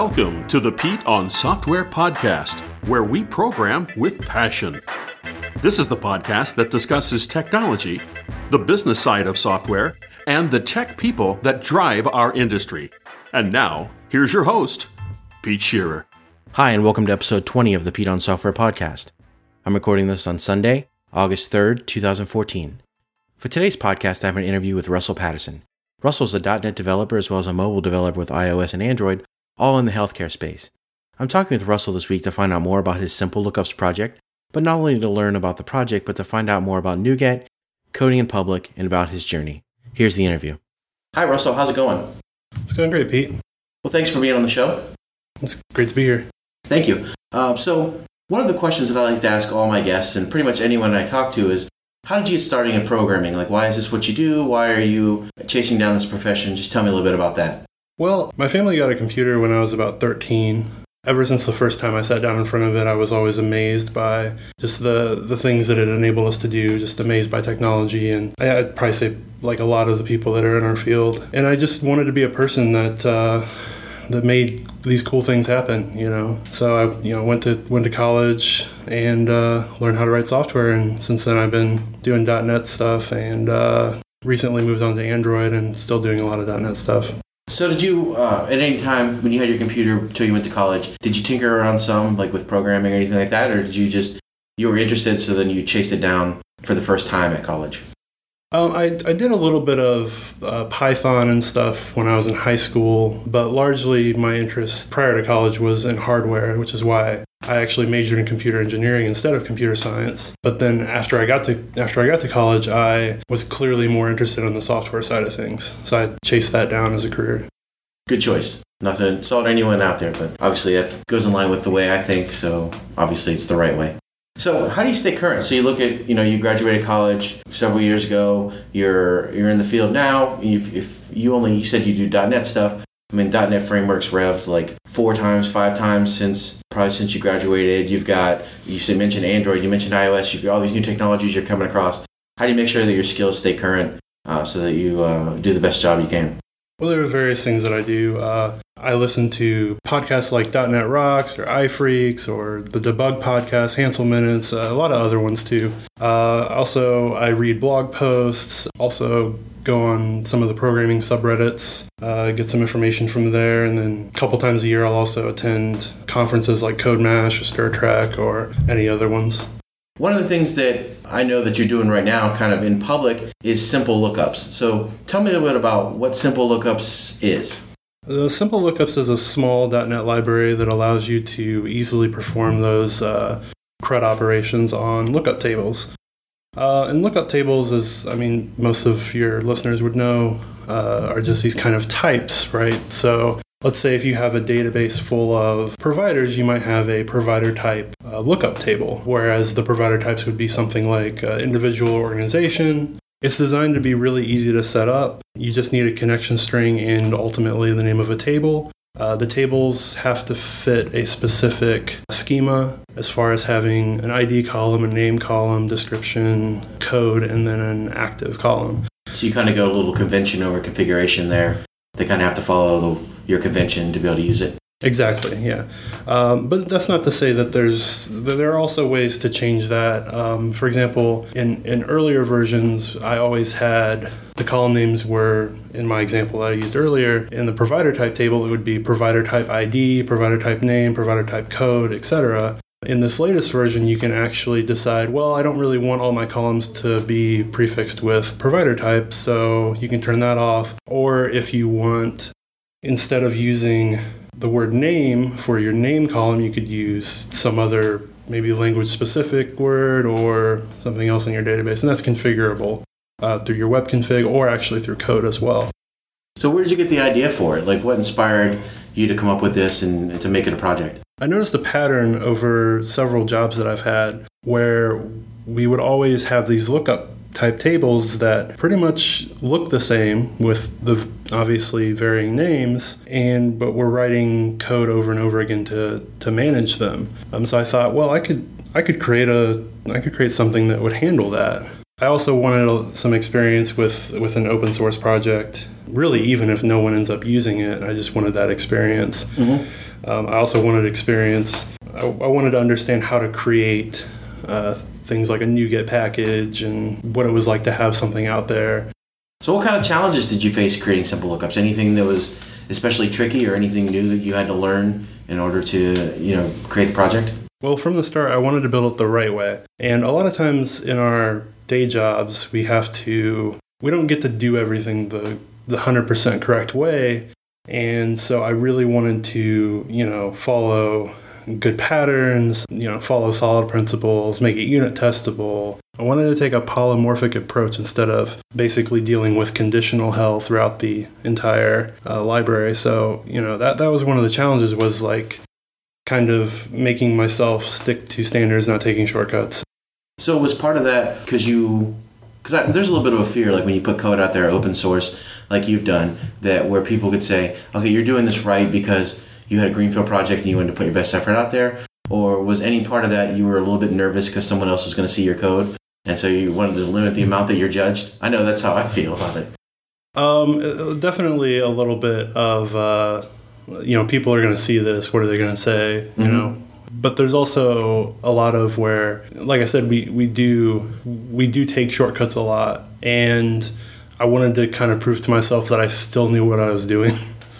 Welcome to the Pete on Software podcast, where we program with passion. This is the podcast that discusses technology, the business side of software, and the tech people that drive our industry. And now, here's your host, Pete Shearer. Hi, and welcome to episode 20 of the Pete on Software podcast. I'm recording this on Sunday, August 3rd, 2014. For today's podcast, I have an interview with Russell Patterson. Russell's a .NET developer as well as a mobile developer with iOS and Android, all in the healthcare space. I'm talking with Russell this week to find out more about his Simple Lookups project, but not only to learn about the project, but to find out more about NuGet, coding in public, and about his journey. Here's the interview. Hi, Russell. How's it going? It's going great, Pete. Well, thanks for being on the show. It's great to be here. Thank you. Uh, so, one of the questions that I like to ask all my guests and pretty much anyone I talk to is how did you get started in programming? Like, why is this what you do? Why are you chasing down this profession? Just tell me a little bit about that. Well, my family got a computer when I was about 13. Ever since the first time I sat down in front of it, I was always amazed by just the, the things that it enabled us to do, just amazed by technology. And I'd probably say, like a lot of the people that are in our field. And I just wanted to be a person that, uh, that made these cool things happen, you know. So I, you know, went to went to college and uh, learned how to write software, and since then I've been doing .NET stuff, and uh, recently moved on to Android, and still doing a lot of .NET stuff. So did you, uh, at any time when you had your computer until you went to college, did you tinker around some, like with programming or anything like that, or did you just you were interested, so then you chased it down for the first time at college? Um, I, I did a little bit of uh, Python and stuff when I was in high school, but largely my interest prior to college was in hardware, which is why I actually majored in computer engineering instead of computer science. But then after I got to after I got to college, I was clearly more interested on the software side of things, so I chased that down as a career. Good choice. Not to insult anyone out there, but obviously that goes in line with the way I think. So obviously it's the right way. So how do you stay current? So you look at, you know, you graduated college several years ago. You're you're in the field now. If, if you only you said you do .NET stuff. I mean, .NET frameworks revved like four times, five times since probably since you graduated. You've got you mentioned Android, you mentioned iOS. You've got all these new technologies you're coming across. How do you make sure that your skills stay current uh, so that you uh, do the best job you can? Well, there are various things that I do. Uh, I listen to podcasts like .NET Rocks or iPhreaks or the Debug Podcast, Hanselminutes, uh, a lot of other ones too. Uh, also, I read blog posts. Also, go on some of the programming subreddits, uh, get some information from there, and then a couple times a year I'll also attend conferences like CodeMash or StirTrek or any other ones. One of the things that I know that you're doing right now, kind of in public, is simple lookups. So tell me a little bit about what simple lookups is. The Simple Lookups is a small .NET library that allows you to easily perform those uh, CRUD operations on lookup tables. Uh, and lookup tables, as I mean, most of your listeners would know, uh, are just these kind of types, right? So let's say if you have a database full of providers, you might have a provider type uh, lookup table, whereas the provider types would be something like uh, individual organization, it's designed to be really easy to set up. You just need a connection string and ultimately the name of a table. Uh, the tables have to fit a specific schema as far as having an ID column, a name column, description, code, and then an active column. So you kind of go a little convention over configuration there. They kind of have to follow your convention to be able to use it. Exactly, yeah. Um, but that's not to say that there's there are also ways to change that. Um, for example, in in earlier versions, I always had the column names were in my example that I used earlier in the provider type table. It would be provider type ID, provider type name, provider type code, etc. In this latest version, you can actually decide, well, I don't really want all my columns to be prefixed with provider type, so you can turn that off. Or if you want, instead of using the word name for your name column, you could use some other maybe language specific word or something else in your database, and that's configurable uh, through your web config or actually through code as well. So, where did you get the idea for it? Like, what inspired you to come up with this and, and to make it a project? I noticed a pattern over several jobs that I've had where we would always have these lookup type tables that pretty much look the same with the obviously varying names and but we're writing code over and over again to to manage them um, so i thought well i could i could create a i could create something that would handle that I also wanted some experience with, with an open source project. Really, even if no one ends up using it, I just wanted that experience. Mm-hmm. Um, I also wanted experience. I, I, wanted to understand how to create uh, things like a NuGet package and what it was like to have something out there. So, what kind of challenges did you face creating simple lookups? Anything that was especially tricky, or anything new that you had to learn in order to, you know, create the project? Well, from the start, I wanted to build it the right way. And a lot of times in our day jobs, we have to, we don't get to do everything the, the 100% correct way. And so I really wanted to, you know, follow good patterns, you know, follow solid principles, make it unit testable. I wanted to take a polymorphic approach instead of basically dealing with conditional hell throughout the entire uh, library. So, you know, that that was one of the challenges was like kind of making myself stick to standards, not taking shortcuts. So was part of that because you, because there's a little bit of a fear, like when you put code out there, open source, like you've done, that where people could say, okay, you're doing this right because you had a greenfield project and you wanted to put your best effort out there, or was any part of that you were a little bit nervous because someone else was going to see your code, and so you wanted to limit the amount that you're judged? I know that's how I feel about it. Um, definitely a little bit of. Uh you know, people are going to see this. What are they going to say? You mm-hmm. know, but there's also a lot of where, like I said, we we do we do take shortcuts a lot, and I wanted to kind of prove to myself that I still knew what I was doing.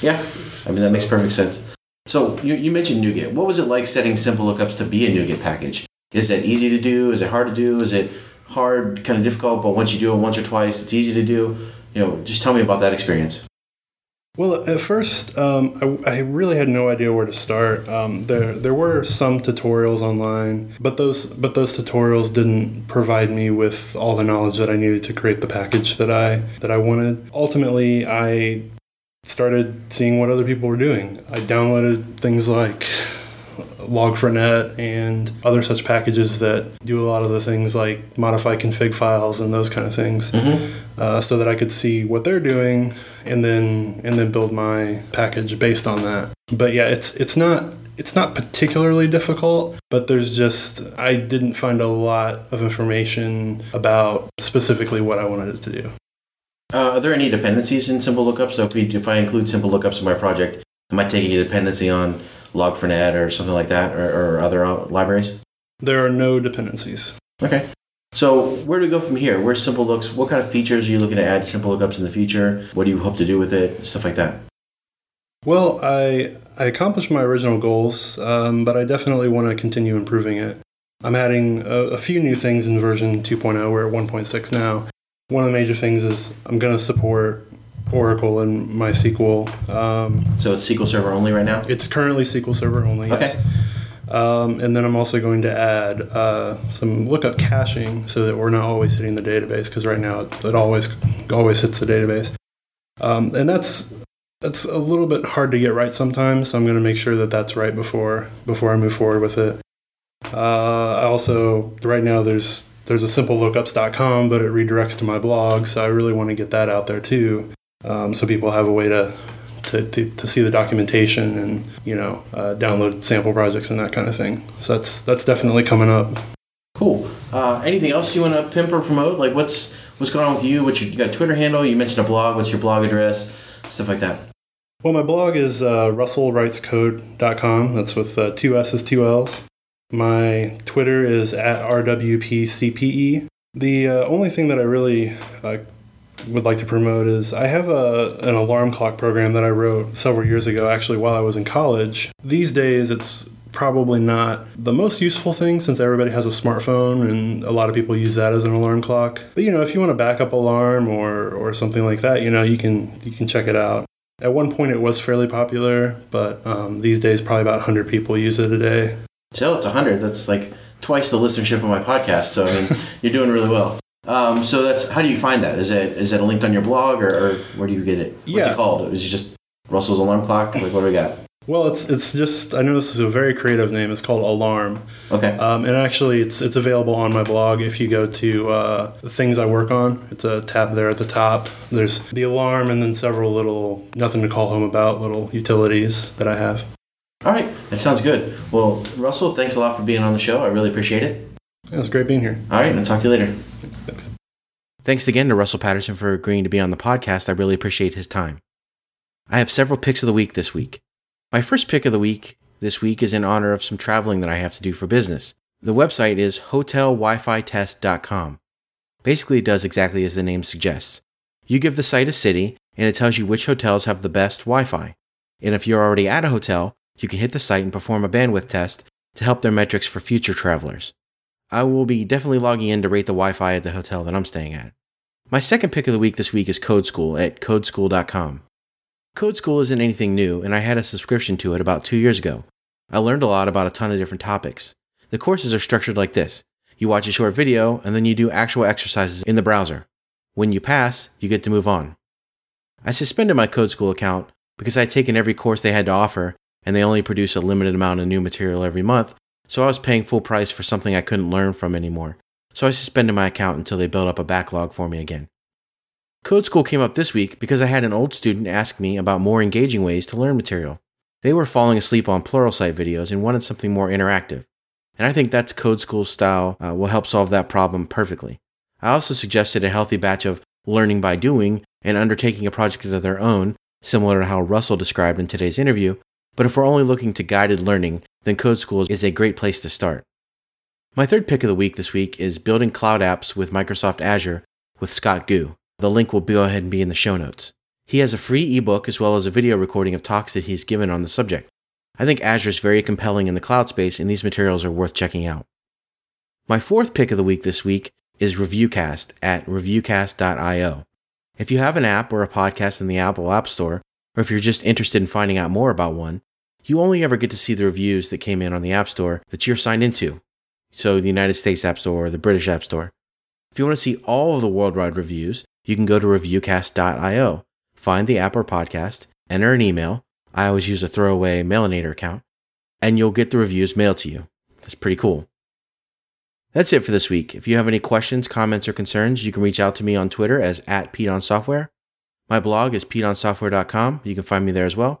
Yeah, I mean that makes perfect sense. So you, you mentioned NuGet. What was it like setting simple lookups to be a NuGet package? Is it easy to do? Is it hard to do? Is it hard, kind of difficult, but once you do it once or twice, it's easy to do? You know, just tell me about that experience. Well, at first, um, I, I, really had no idea where to start. Um, there, there were some tutorials online, but those, but those tutorials didn't provide me with all the knowledge that I needed to create the package that I that I wanted. Ultimately, I started seeing what other people were doing. I downloaded things like Log4Net and other such packages that do a lot of the things like modify config files and those kind of things, mm-hmm. uh, so that I could see what they're doing and then and then build my package based on that. But yeah, it's it's not it's not particularly difficult, but there's just I didn't find a lot of information about specifically what I wanted it to do. Uh, are there any dependencies in simple lookups? So if we if I include simple lookups in my project, am I taking a dependency on Log4Net or something like that, or, or other uh, libraries? There are no dependencies. Okay. So where do we go from here? Where's Simple Looks? What kind of features are you looking to add to Simple Lookups in the future? What do you hope to do with it? Stuff like that. Well, I I accomplished my original goals, um, but I definitely want to continue improving it. I'm adding a, a few new things in version 2.0. We're at 1.6 now. One of the major things is I'm going to support Oracle and MySQL. Um, so it's SQL Server only right now? It's currently SQL Server only. Okay. Yes. Um, and then I'm also going to add uh, some lookup caching so that we're not always hitting the database because right now it, it, always always hits the database. Um, and that's that's a little bit hard to get right sometimes. So I'm going to make sure that that's right before before I move forward with it. Uh, I also right now there's there's a simplelookups.com, but it redirects to my blog, so I really want to get that out there too um, so people have a way to, to, to, to, see the documentation and you know uh, download sample projects and that kind of thing. So that's that's definitely coming up. Cool. Uh, anything else you want to pimp or promote? Like what's what's going on with you? What you, you got a Twitter handle? You mentioned a blog. What's your blog address? Stuff like that. Well, my blog is uh, russellwritescode.com. That's with uh, two S's, two L's. My Twitter is at RWPCPE. The uh, only thing that I really uh, would like to promote is I have a an alarm clock program that I wrote several years ago, actually while I was in college. These days, it's probably not the most useful thing since everybody has a smartphone and a lot of people use that as an alarm clock. But you know, if you want a backup alarm or or something like that, you know, you can you can check it out. At one point, it was fairly popular, but um, these days, probably about 100 people use it a day. So it's 100. That's like twice the listenership of my podcast. So I mean, you're doing really well. Um, so that's how do you find that? Is it is it linked on your blog or, or where do you get it? What's yeah. it called? Is it just Russell's alarm clock? Like what do we got? Well, it's it's just I know this is a very creative name. It's called Alarm. Okay. Um, and actually, it's it's available on my blog. If you go to uh, the things I work on, it's a tab there at the top. There's the alarm, and then several little nothing to call home about little utilities that I have. All right, that sounds good. Well, Russell, thanks a lot for being on the show. I really appreciate it. Yeah, was great being here. All right, and I'll talk to you later. Thanks. Thanks again to Russell Patterson for agreeing to be on the podcast. I really appreciate his time. I have several picks of the week this week. My first pick of the week this week is in honor of some traveling that I have to do for business. The website is hotelwifitest.com. Basically, it does exactly as the name suggests. You give the site a city, and it tells you which hotels have the best Wi Fi. And if you're already at a hotel, you can hit the site and perform a bandwidth test to help their metrics for future travelers. I will be definitely logging in to rate the Wi Fi at the hotel that I'm staying at. My second pick of the week this week is Code School at codeschool.com. Code School isn't anything new, and I had a subscription to it about two years ago. I learned a lot about a ton of different topics. The courses are structured like this you watch a short video, and then you do actual exercises in the browser. When you pass, you get to move on. I suspended my Code School account because I had taken every course they had to offer, and they only produce a limited amount of new material every month, so I was paying full price for something I couldn't learn from anymore. So I suspended my account until they built up a backlog for me again. Code School came up this week because I had an old student ask me about more engaging ways to learn material. They were falling asleep on Pluralsight videos and wanted something more interactive. And I think that's Code School's style uh, will help solve that problem perfectly. I also suggested a healthy batch of learning by doing and undertaking a project of their own, similar to how Russell described in today's interview. But if we're only looking to guided learning, then Code School is a great place to start. My third pick of the week this week is Building Cloud Apps with Microsoft Azure with Scott Gu. The link will go ahead and be in the show notes. He has a free ebook as well as a video recording of talks that he's given on the subject. I think Azure is very compelling in the cloud space, and these materials are worth checking out. My fourth pick of the week this week is Reviewcast at reviewcast.io. If you have an app or a podcast in the Apple App Store, or if you're just interested in finding out more about one, you only ever get to see the reviews that came in on the App Store that you're signed into. So, the United States App Store or the British App Store. If you want to see all of the worldwide reviews, you can go to reviewcast.io, find the app or podcast, enter an email. I always use a throwaway Mailinator account, and you'll get the reviews mailed to you. That's pretty cool. That's it for this week. If you have any questions, comments, or concerns, you can reach out to me on Twitter as at PeteOnSoftware. My blog is PeteOnSoftware.com. You can find me there as well.